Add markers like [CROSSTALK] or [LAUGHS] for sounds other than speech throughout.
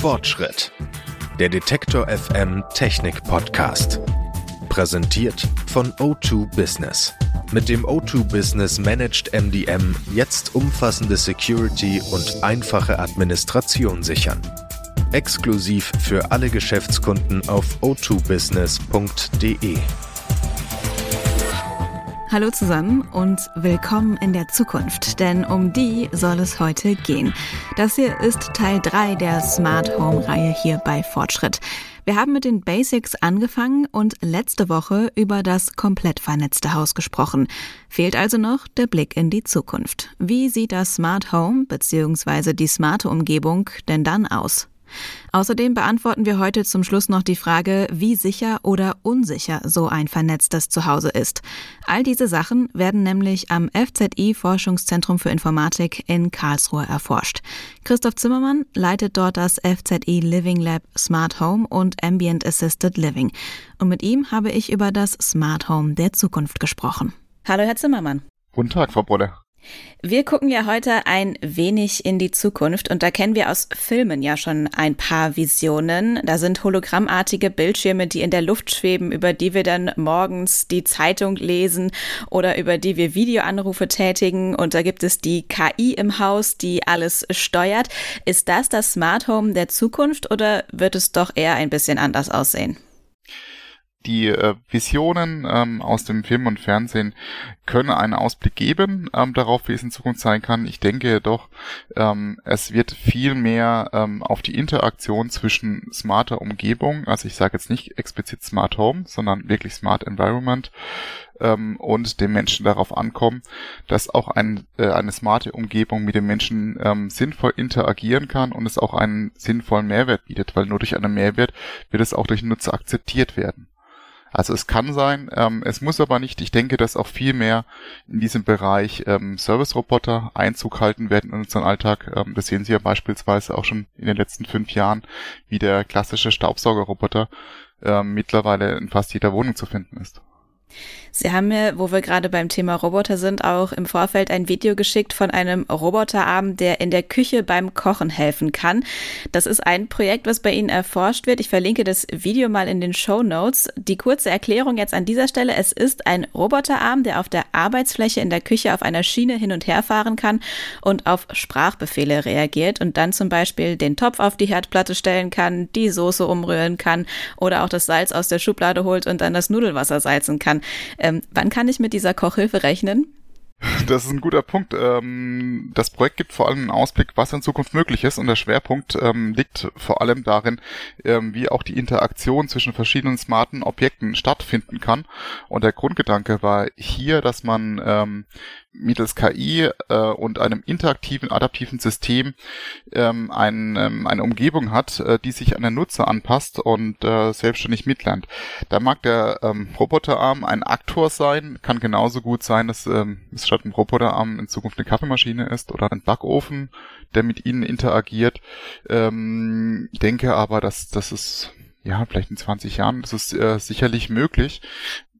Fortschritt. Der Detektor FM Technik Podcast. Präsentiert von O2 Business. Mit dem O2 Business Managed MDM jetzt umfassende Security und einfache Administration sichern. Exklusiv für alle Geschäftskunden auf o2business.de. Hallo zusammen und willkommen in der Zukunft, denn um die soll es heute gehen. Das hier ist Teil 3 der Smart Home Reihe hier bei Fortschritt. Wir haben mit den Basics angefangen und letzte Woche über das komplett vernetzte Haus gesprochen. Fehlt also noch der Blick in die Zukunft. Wie sieht das Smart Home bzw. die smarte Umgebung denn dann aus? Außerdem beantworten wir heute zum Schluss noch die Frage, wie sicher oder unsicher so ein vernetztes Zuhause ist. All diese Sachen werden nämlich am FZI Forschungszentrum für Informatik in Karlsruhe erforscht. Christoph Zimmermann leitet dort das FZI Living Lab Smart Home und Ambient Assisted Living. Und mit ihm habe ich über das Smart Home der Zukunft gesprochen. Hallo, Herr Zimmermann. Guten Tag, Frau Brolle. Wir gucken ja heute ein wenig in die Zukunft und da kennen wir aus Filmen ja schon ein paar Visionen. Da sind hologrammartige Bildschirme, die in der Luft schweben, über die wir dann morgens die Zeitung lesen oder über die wir Videoanrufe tätigen und da gibt es die KI im Haus, die alles steuert. Ist das das Smart Home der Zukunft oder wird es doch eher ein bisschen anders aussehen? Die äh, Visionen ähm, aus dem Film und Fernsehen können einen Ausblick geben ähm, darauf, wie es in Zukunft sein kann. Ich denke jedoch, ähm, es wird viel mehr ähm, auf die Interaktion zwischen smarter Umgebung, also ich sage jetzt nicht explizit Smart Home, sondern wirklich Smart Environment ähm, und dem Menschen darauf ankommen, dass auch ein, äh, eine smarte Umgebung mit dem Menschen ähm, sinnvoll interagieren kann und es auch einen sinnvollen Mehrwert bietet, weil nur durch einen Mehrwert wird es auch durch den Nutzer akzeptiert werden. Also es kann sein, ähm, es muss aber nicht. Ich denke, dass auch viel mehr in diesem Bereich ähm, Service-Roboter Einzug halten werden in unseren Alltag. Ähm, das sehen Sie ja beispielsweise auch schon in den letzten fünf Jahren, wie der klassische Staubsaugerroboter ähm, mittlerweile in fast jeder Wohnung zu finden ist. Sie haben mir, wo wir gerade beim Thema Roboter sind, auch im Vorfeld ein Video geschickt von einem Roboterarm, der in der Küche beim Kochen helfen kann. Das ist ein Projekt, was bei Ihnen erforscht wird. Ich verlinke das Video mal in den Show Notes. Die kurze Erklärung jetzt an dieser Stelle. Es ist ein Roboterarm, der auf der Arbeitsfläche in der Küche auf einer Schiene hin und her fahren kann und auf Sprachbefehle reagiert und dann zum Beispiel den Topf auf die Herdplatte stellen kann, die Soße umrühren kann oder auch das Salz aus der Schublade holt und dann das Nudelwasser salzen kann. Ähm, wann kann ich mit dieser Kochhilfe rechnen? Das ist ein guter Punkt. Ähm, das Projekt gibt vor allem einen Ausblick, was in Zukunft möglich ist und der Schwerpunkt ähm, liegt vor allem darin, ähm, wie auch die Interaktion zwischen verschiedenen smarten Objekten stattfinden kann. Und der Grundgedanke war hier, dass man mittels KI äh, und einem interaktiven, adaptiven System ähm, ein, ähm, eine Umgebung hat, äh, die sich an den Nutzer anpasst und äh, selbstständig mitlernt. Da mag der ähm, Roboterarm ein Aktor sein, kann genauso gut sein, dass ähm, es statt einem Roboterarm in Zukunft eine Kaffeemaschine ist oder ein Backofen, der mit ihnen interagiert. Ähm, denke aber, dass das ist ja, vielleicht in 20 Jahren, das ist äh, sicherlich möglich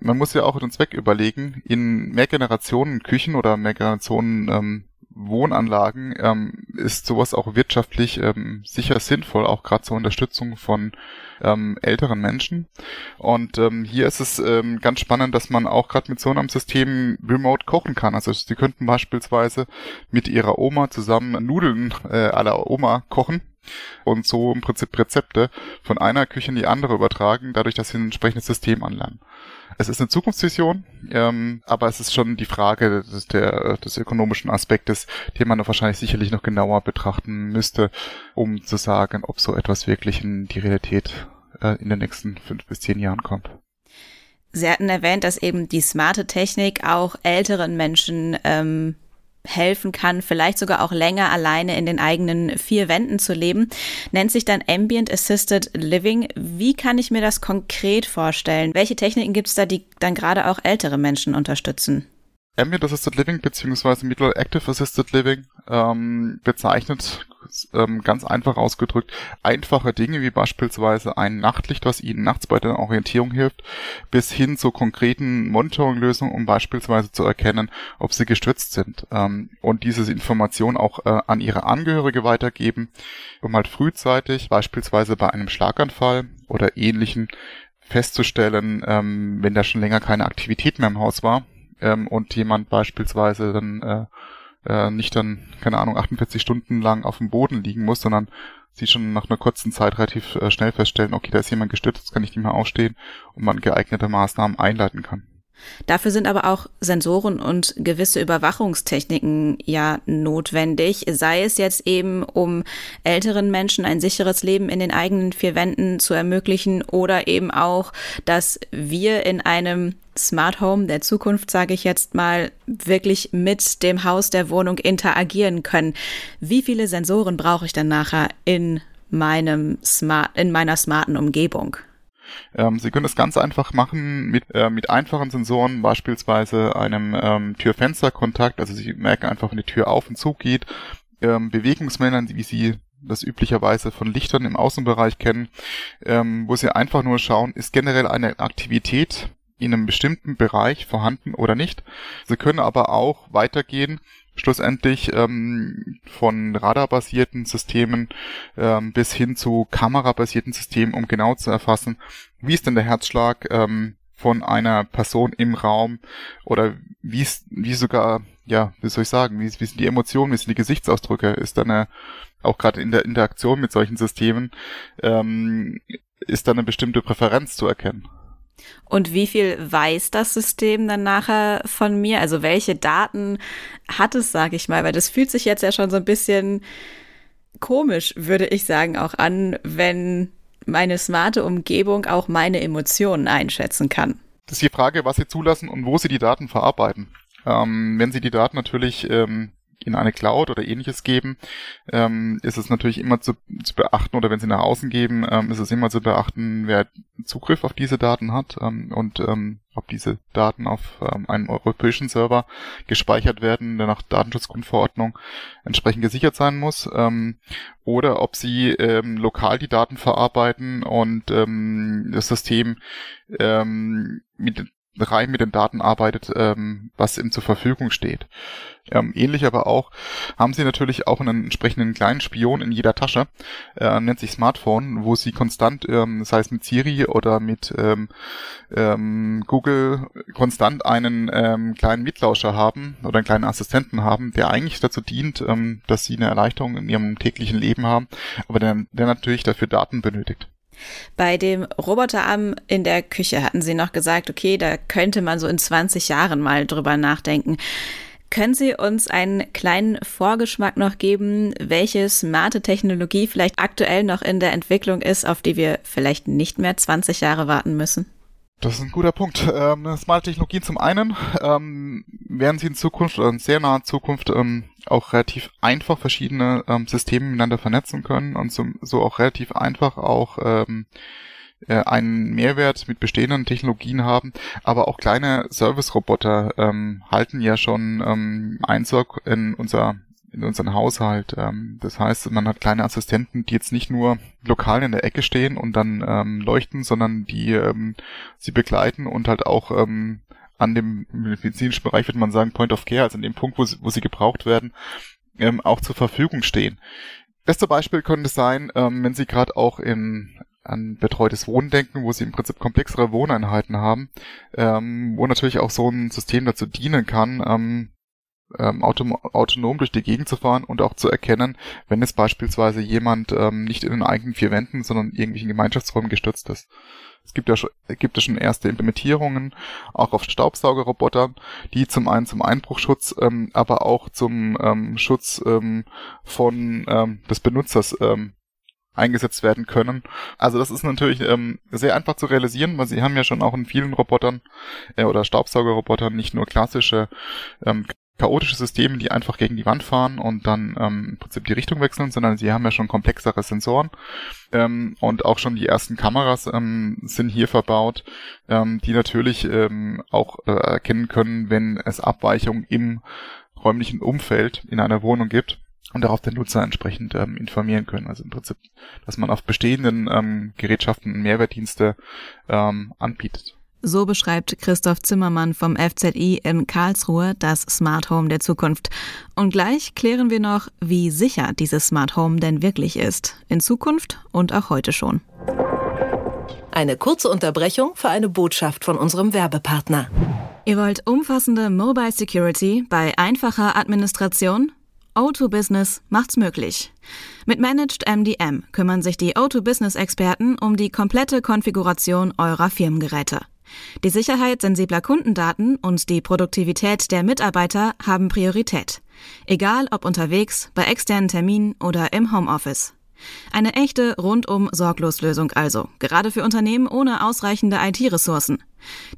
man muss ja auch den Zweck überlegen, in Mehrgenerationen Küchen oder Mehrgenerationen ähm, Wohnanlagen ähm, ist sowas auch wirtschaftlich ähm, sicher sinnvoll, auch gerade zur Unterstützung von ähm, älteren Menschen. Und ähm, hier ist es ähm, ganz spannend, dass man auch gerade mit so einem System remote kochen kann. Also sie könnten beispielsweise mit ihrer Oma zusammen Nudeln äh, aller Oma kochen und so im Prinzip Rezepte von einer Küche in die andere übertragen, dadurch, dass sie ein entsprechendes System anlernen. Es ist eine Zukunftsvision, ähm, aber es ist schon die Frage des, der, des ökonomischen Aspektes, den man wahrscheinlich sicherlich noch genauer betrachten müsste, um zu sagen, ob so etwas wirklich in die Realität äh, in den nächsten fünf bis zehn Jahren kommt. Sie hatten erwähnt, dass eben die smarte Technik auch älteren Menschen ähm, helfen kann, vielleicht sogar auch länger alleine in den eigenen vier Wänden zu leben, nennt sich dann Ambient Assisted Living. Wie kann ich mir das konkret vorstellen? Welche Techniken gibt es da, die dann gerade auch ältere Menschen unterstützen? Ambient Assisted Living beziehungsweise Middle Active Assisted Living ähm, bezeichnet ähm, ganz einfach ausgedrückt, einfache Dinge wie beispielsweise ein Nachtlicht, was Ihnen nachts bei der Orientierung hilft, bis hin zu konkreten Monitoring-Lösungen, um beispielsweise zu erkennen, ob Sie gestürzt sind ähm, und diese Information auch äh, an Ihre Angehörige weitergeben, um halt frühzeitig, beispielsweise bei einem Schlaganfall oder ähnlichen, festzustellen, ähm, wenn da schon länger keine Aktivität mehr im Haus war ähm, und jemand beispielsweise dann äh, äh, nicht dann, keine Ahnung, 48 Stunden lang auf dem Boden liegen muss, sondern sie schon nach einer kurzen Zeit relativ äh, schnell feststellen, okay, da ist jemand gestürzt, jetzt kann ich nicht mehr aufstehen und man geeignete Maßnahmen einleiten kann. Dafür sind aber auch Sensoren und gewisse Überwachungstechniken ja notwendig, sei es jetzt eben, um älteren Menschen ein sicheres Leben in den eigenen vier Wänden zu ermöglichen oder eben auch, dass wir in einem Smart Home der Zukunft, sage ich jetzt mal, wirklich mit dem Haus der Wohnung interagieren können. Wie viele Sensoren brauche ich dann nachher in meinem Smart, in meiner smarten Umgebung? Ähm, Sie können das ganz einfach machen mit, äh, mit einfachen Sensoren, beispielsweise einem ähm, Tür-Fenster-Kontakt. Also Sie merken einfach, wenn die Tür auf und zu geht, ähm, Bewegungsmeldern, wie Sie das üblicherweise von Lichtern im Außenbereich kennen, ähm, wo Sie einfach nur schauen, ist generell eine Aktivität in einem bestimmten Bereich vorhanden oder nicht. Sie können aber auch weitergehen, schlussendlich ähm, von radarbasierten Systemen ähm, bis hin zu kamerabasierten Systemen, um genau zu erfassen, wie ist denn der Herzschlag ähm, von einer Person im Raum oder wie wie sogar, ja, wie soll ich sagen, wie, wie sind die Emotionen, wie sind die Gesichtsausdrücke, ist da eine, auch gerade in der Interaktion mit solchen Systemen, ähm, ist da eine bestimmte Präferenz zu erkennen. Und wie viel weiß das System dann nachher von mir? Also welche Daten hat es, sage ich mal? Weil das fühlt sich jetzt ja schon so ein bisschen komisch, würde ich sagen, auch an, wenn meine smarte Umgebung auch meine Emotionen einschätzen kann. Das ist die Frage, was Sie zulassen und wo Sie die Daten verarbeiten. Ähm, wenn Sie die Daten natürlich ähm, in eine Cloud oder ähnliches geben, ähm, ist es natürlich immer zu, zu, beachten oder wenn sie nach außen geben, ähm, ist es immer zu beachten, wer Zugriff auf diese Daten hat ähm, und ähm, ob diese Daten auf ähm, einem europäischen Server gespeichert werden, der nach Datenschutzgrundverordnung entsprechend gesichert sein muss, ähm, oder ob sie lokal die Daten verarbeiten und das System mit rein mit den Daten arbeitet, ähm, was ihm zur Verfügung steht. Ähm, ähnlich aber auch haben sie natürlich auch einen entsprechenden kleinen Spion in jeder Tasche, äh, nennt sich Smartphone, wo sie konstant, ähm, sei es mit Siri oder mit ähm, ähm, Google, konstant einen ähm, kleinen Mitlauscher haben oder einen kleinen Assistenten haben, der eigentlich dazu dient, ähm, dass sie eine Erleichterung in ihrem täglichen Leben haben, aber der, der natürlich dafür Daten benötigt. Bei dem Roboterarm in der Küche hatten Sie noch gesagt, okay, da könnte man so in 20 Jahren mal drüber nachdenken. Können Sie uns einen kleinen Vorgeschmack noch geben, welche smarte Technologie vielleicht aktuell noch in der Entwicklung ist, auf die wir vielleicht nicht mehr 20 Jahre warten müssen? Das ist ein guter Punkt. Ähm, smarte Technologien zum einen ähm, werden sie in Zukunft oder in sehr naher Zukunft ähm, auch relativ einfach verschiedene ähm, Systeme miteinander vernetzen können und so, so auch relativ einfach auch ähm, äh, einen Mehrwert mit bestehenden Technologien haben, aber auch kleine Service-Roboter ähm, halten ja schon ähm, Einzug in unser in unseren Haushalt. Ähm, das heißt, man hat kleine Assistenten, die jetzt nicht nur lokal in der Ecke stehen und dann ähm, leuchten, sondern die ähm, sie begleiten und halt auch an dem medizinischen Bereich, würde man sagen, Point of Care, also an dem Punkt, wo sie, wo sie gebraucht werden, ähm, auch zur Verfügung stehen. Beste Beispiel könnte sein, ähm, wenn Sie gerade auch in an betreutes Wohnen denken, wo sie im Prinzip komplexere Wohneinheiten haben, ähm, wo natürlich auch so ein System dazu dienen kann, ähm, ähm, autom autonom durch die Gegend zu fahren und auch zu erkennen, wenn es beispielsweise jemand ähm, nicht in den eigenen vier Wänden, sondern irgendwelchen Gemeinschaftsräumen gestürzt ist. Es gibt ja schon, gibt ja schon erste Implementierungen, auch auf Staubsaugerrobotern, die zum einen zum Einbruchschutz, ähm, aber auch zum ähm, Schutz ähm, von ähm, des Benutzers ähm, eingesetzt werden können. Also das ist natürlich ähm, sehr einfach zu realisieren, weil sie haben ja schon auch in vielen Robotern äh, oder Staubsaugerrobotern nicht nur klassische ähm, chaotische Systeme, die einfach gegen die Wand fahren und dann ähm, im Prinzip die Richtung wechseln, sondern sie haben ja schon komplexere Sensoren ähm, und auch schon die ersten Kameras ähm, sind hier verbaut, ähm, die natürlich ähm, auch äh, erkennen können, wenn es Abweichungen im räumlichen Umfeld in einer Wohnung gibt und darauf den Nutzer entsprechend ähm, informieren können. Also im Prinzip, dass man auf bestehenden ähm, Gerätschaften Mehrwertdienste ähm, anbietet. So beschreibt Christoph Zimmermann vom FZI in Karlsruhe das Smart Home der Zukunft. Und gleich klären wir noch, wie sicher dieses Smart Home denn wirklich ist. In Zukunft und auch heute schon. Eine kurze Unterbrechung für eine Botschaft von unserem Werbepartner. Ihr wollt umfassende Mobile Security bei einfacher Administration? O2 Business macht's möglich. Mit Managed MDM kümmern sich die O2 Business Experten um die komplette Konfiguration eurer Firmengeräte. Die Sicherheit sensibler Kundendaten und die Produktivität der Mitarbeiter haben Priorität. Egal ob unterwegs, bei externen Terminen oder im Homeoffice. Eine echte rundum Sorgloslösung also, gerade für Unternehmen ohne ausreichende IT-Ressourcen.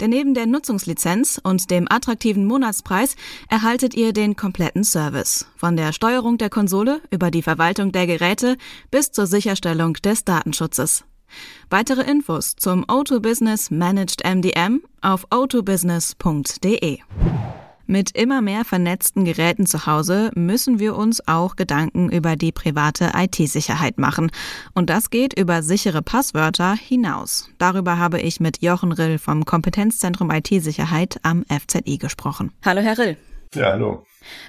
Denn neben der Nutzungslizenz und dem attraktiven Monatspreis erhaltet ihr den kompletten Service. Von der Steuerung der Konsole über die Verwaltung der Geräte bis zur Sicherstellung des Datenschutzes. Weitere Infos zum O2 Business Managed MDM auf o2business.de. Mit immer mehr vernetzten Geräten zu Hause müssen wir uns auch Gedanken über die private IT-Sicherheit machen. Und das geht über sichere Passwörter hinaus. Darüber habe ich mit Jochen Rill vom Kompetenzzentrum IT-Sicherheit am FZI gesprochen. Hallo, Herr Rill. Ja, hallo.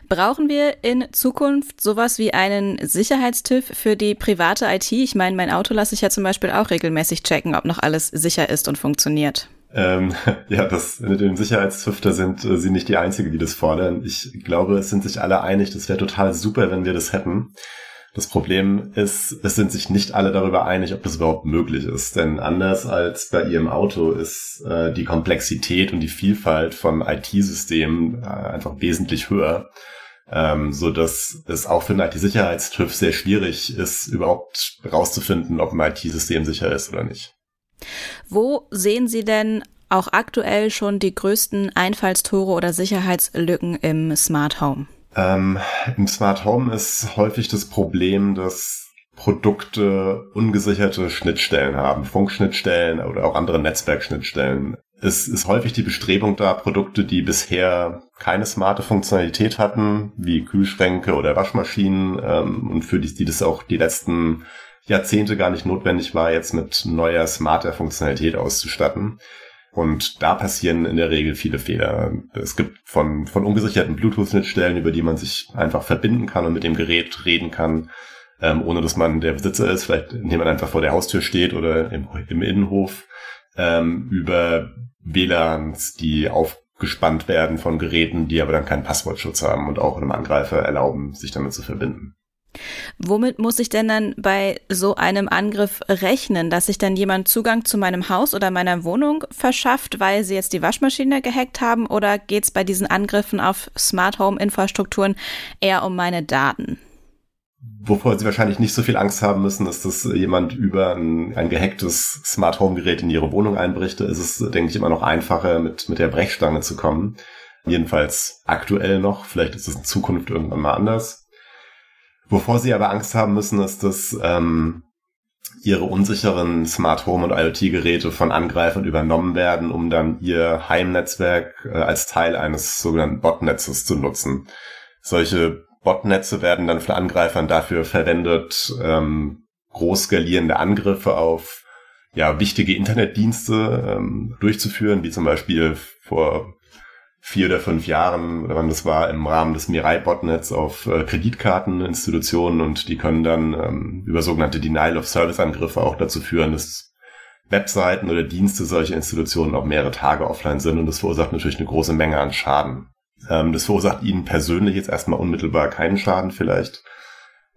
Brauchen wir in Zukunft sowas wie einen Sicherheitstiff für die private IT? Ich meine, mein Auto lasse ich ja zum Beispiel auch regelmäßig checken, ob noch alles sicher ist und funktioniert. Ähm, [LAUGHS] ja, das mit dem Sicherheitszüfter sind äh, sie nicht die Einzige, die das fordern. Ich glaube, es sind sich alle einig, das wäre total super, wenn wir das hätten. Das Problem ist, es sind sich nicht alle darüber einig, ob das überhaupt möglich ist. Denn anders als bei ihrem Auto ist äh, die Komplexität und die Vielfalt von IT-Systemen äh, einfach wesentlich höher. Ähm, so dass es auch für einen IT-Sicherheitstüv sehr schwierig ist, überhaupt rauszufinden, ob ein IT-System sicher ist oder nicht. Wo sehen Sie denn auch aktuell schon die größten Einfallstore oder Sicherheitslücken im Smart Home? Ähm, Im Smart Home ist häufig das Problem, dass Produkte ungesicherte Schnittstellen haben, Funkschnittstellen oder auch andere Netzwerkschnittstellen. Es ist häufig die Bestrebung da, Produkte, die bisher keine smarte Funktionalität hatten, wie Kühlschränke oder Waschmaschinen ähm, und für die, die das auch die letzten Jahrzehnte gar nicht notwendig war, jetzt mit neuer, smarter Funktionalität auszustatten. Und da passieren in der Regel viele Fehler. Es gibt von, von ungesicherten Bluetooth-Schnittstellen, über die man sich einfach verbinden kann und mit dem Gerät reden kann, ähm, ohne dass man der Besitzer ist, vielleicht indem man einfach vor der Haustür steht oder im, im Innenhof, ähm, über WLANs, die aufgespannt werden von Geräten, die aber dann keinen Passwortschutz haben und auch einem Angreifer erlauben, sich damit zu verbinden. Womit muss ich denn dann bei so einem Angriff rechnen, dass sich dann jemand Zugang zu meinem Haus oder meiner Wohnung verschafft, weil sie jetzt die Waschmaschine gehackt haben? Oder geht es bei diesen Angriffen auf Smart Home Infrastrukturen eher um meine Daten? Wovor Sie wahrscheinlich nicht so viel Angst haben müssen, ist, dass jemand über ein, ein gehacktes Smart Home Gerät in Ihre Wohnung einbricht. Ist es, denke ich, immer noch einfacher, mit, mit der Brechstange zu kommen. Jedenfalls aktuell noch. Vielleicht ist es in Zukunft irgendwann mal anders. Wovor sie aber Angst haben müssen, ist, dass ähm, ihre unsicheren Smart Home und IoT-Geräte von Angreifern übernommen werden, um dann ihr Heimnetzwerk äh, als Teil eines sogenannten Botnetzes zu nutzen. Solche Botnetze werden dann von Angreifern dafür verwendet, ähm, groß skalierende Angriffe auf ja, wichtige Internetdienste ähm, durchzuführen, wie zum Beispiel vor vier oder fünf Jahren, oder wann das war, im Rahmen des Mirai-Botnets auf äh, Kreditkarteninstitutionen und die können dann ähm, über sogenannte Denial-of-Service-Angriffe auch dazu führen, dass Webseiten oder Dienste solcher Institutionen auch mehrere Tage offline sind und das verursacht natürlich eine große Menge an Schaden. Ähm, das verursacht Ihnen persönlich jetzt erstmal unmittelbar keinen Schaden vielleicht.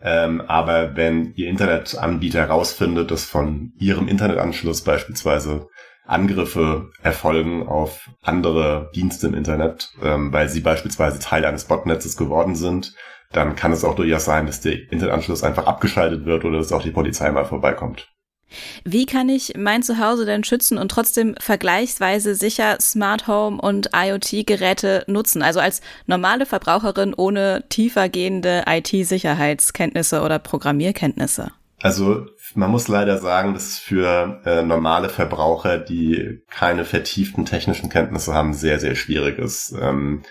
Ähm, aber wenn Ihr Internetanbieter herausfindet, dass von Ihrem Internetanschluss beispielsweise Angriffe erfolgen auf andere Dienste im Internet, ähm, weil sie beispielsweise Teil eines Botnetzes geworden sind, dann kann es auch durchaus sein, dass der Internetanschluss einfach abgeschaltet wird oder dass auch die Polizei mal vorbeikommt. Wie kann ich mein Zuhause denn schützen und trotzdem vergleichsweise sicher Smart Home und IoT-Geräte nutzen? Also als normale Verbraucherin ohne tiefergehende IT-Sicherheitskenntnisse oder Programmierkenntnisse? Also man muss leider sagen, dass es für äh, normale Verbraucher, die keine vertieften technischen Kenntnisse haben, sehr, sehr schwierig ist. Ähm,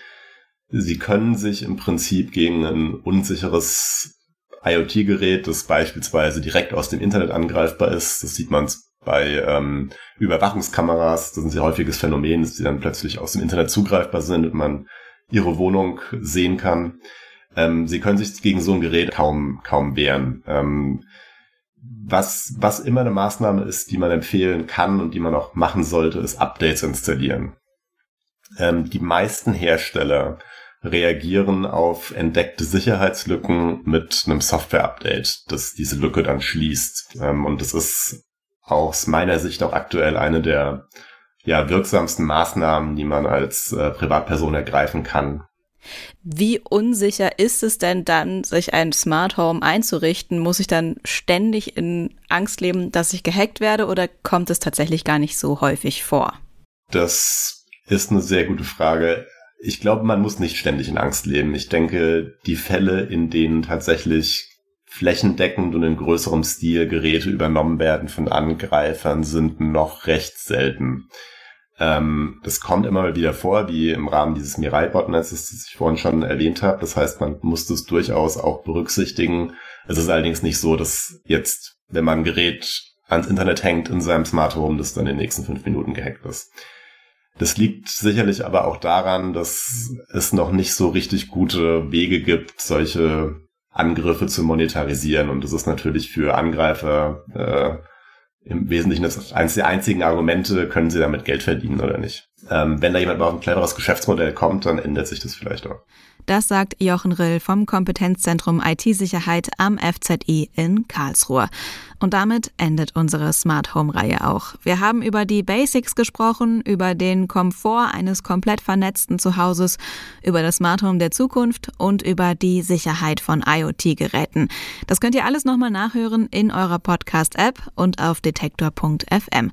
sie können sich im Prinzip gegen ein unsicheres IoT-Gerät, das beispielsweise direkt aus dem Internet angreifbar ist. Das sieht man bei ähm, Überwachungskameras. Das ist ein sehr häufiges Phänomen, dass die dann plötzlich aus dem Internet zugreifbar sind und man ihre Wohnung sehen kann. Ähm, sie können sich gegen so ein Gerät kaum, kaum wehren. Ähm, was, was immer eine Maßnahme ist, die man empfehlen kann und die man auch machen sollte, ist Updates installieren. Ähm, die meisten Hersteller reagieren auf entdeckte Sicherheitslücken mit einem Software-Update, das diese Lücke dann schließt. Ähm, und das ist aus meiner Sicht auch aktuell eine der ja, wirksamsten Maßnahmen, die man als äh, Privatperson ergreifen kann. Wie unsicher ist es denn dann, sich ein Smart Home einzurichten? Muss ich dann ständig in Angst leben, dass ich gehackt werde oder kommt es tatsächlich gar nicht so häufig vor? Das ist eine sehr gute Frage. Ich glaube, man muss nicht ständig in Angst leben. Ich denke, die Fälle, in denen tatsächlich flächendeckend und in größerem Stil Geräte übernommen werden von Angreifern, sind noch recht selten. Ähm, das kommt immer mal wieder vor, wie im Rahmen dieses Mirai-Botnetzes, das ich vorhin schon erwähnt habe. Das heißt, man muss das durchaus auch berücksichtigen. Es ist allerdings nicht so, dass jetzt, wenn man ein Gerät ans Internet hängt in seinem Smart Home, das dann in den nächsten fünf Minuten gehackt ist. Das liegt sicherlich aber auch daran, dass es noch nicht so richtig gute Wege gibt, solche Angriffe zu monetarisieren. Und das ist natürlich für Angreifer äh, im Wesentlichen das eines der einzigen Argumente, können sie damit Geld verdienen oder nicht. Ähm, wenn da jemand mal auf ein cleveres Geschäftsmodell kommt, dann ändert sich das vielleicht auch. Das sagt Jochen Rill vom Kompetenzzentrum IT-Sicherheit am FZI in Karlsruhe. Und damit endet unsere Smart Home Reihe auch. Wir haben über die Basics gesprochen, über den Komfort eines komplett vernetzten Zuhauses, über das Smart Home der Zukunft und über die Sicherheit von IoT-Geräten. Das könnt ihr alles nochmal nachhören in eurer Podcast-App und auf detektor.fm.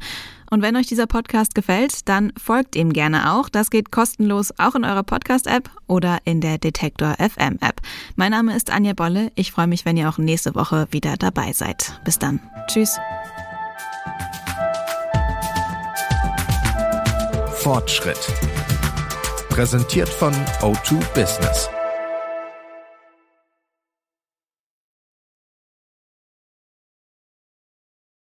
Und wenn euch dieser Podcast gefällt, dann folgt ihm gerne auch. Das geht kostenlos auch in eurer Podcast-App oder in der Detektor FM App. Mein Name ist Anja Bolle. Ich freue mich, wenn ihr auch nächste Woche wieder dabei seid. Bis dann. Tschüss. Fortschritt. Präsentiert von O2 Business.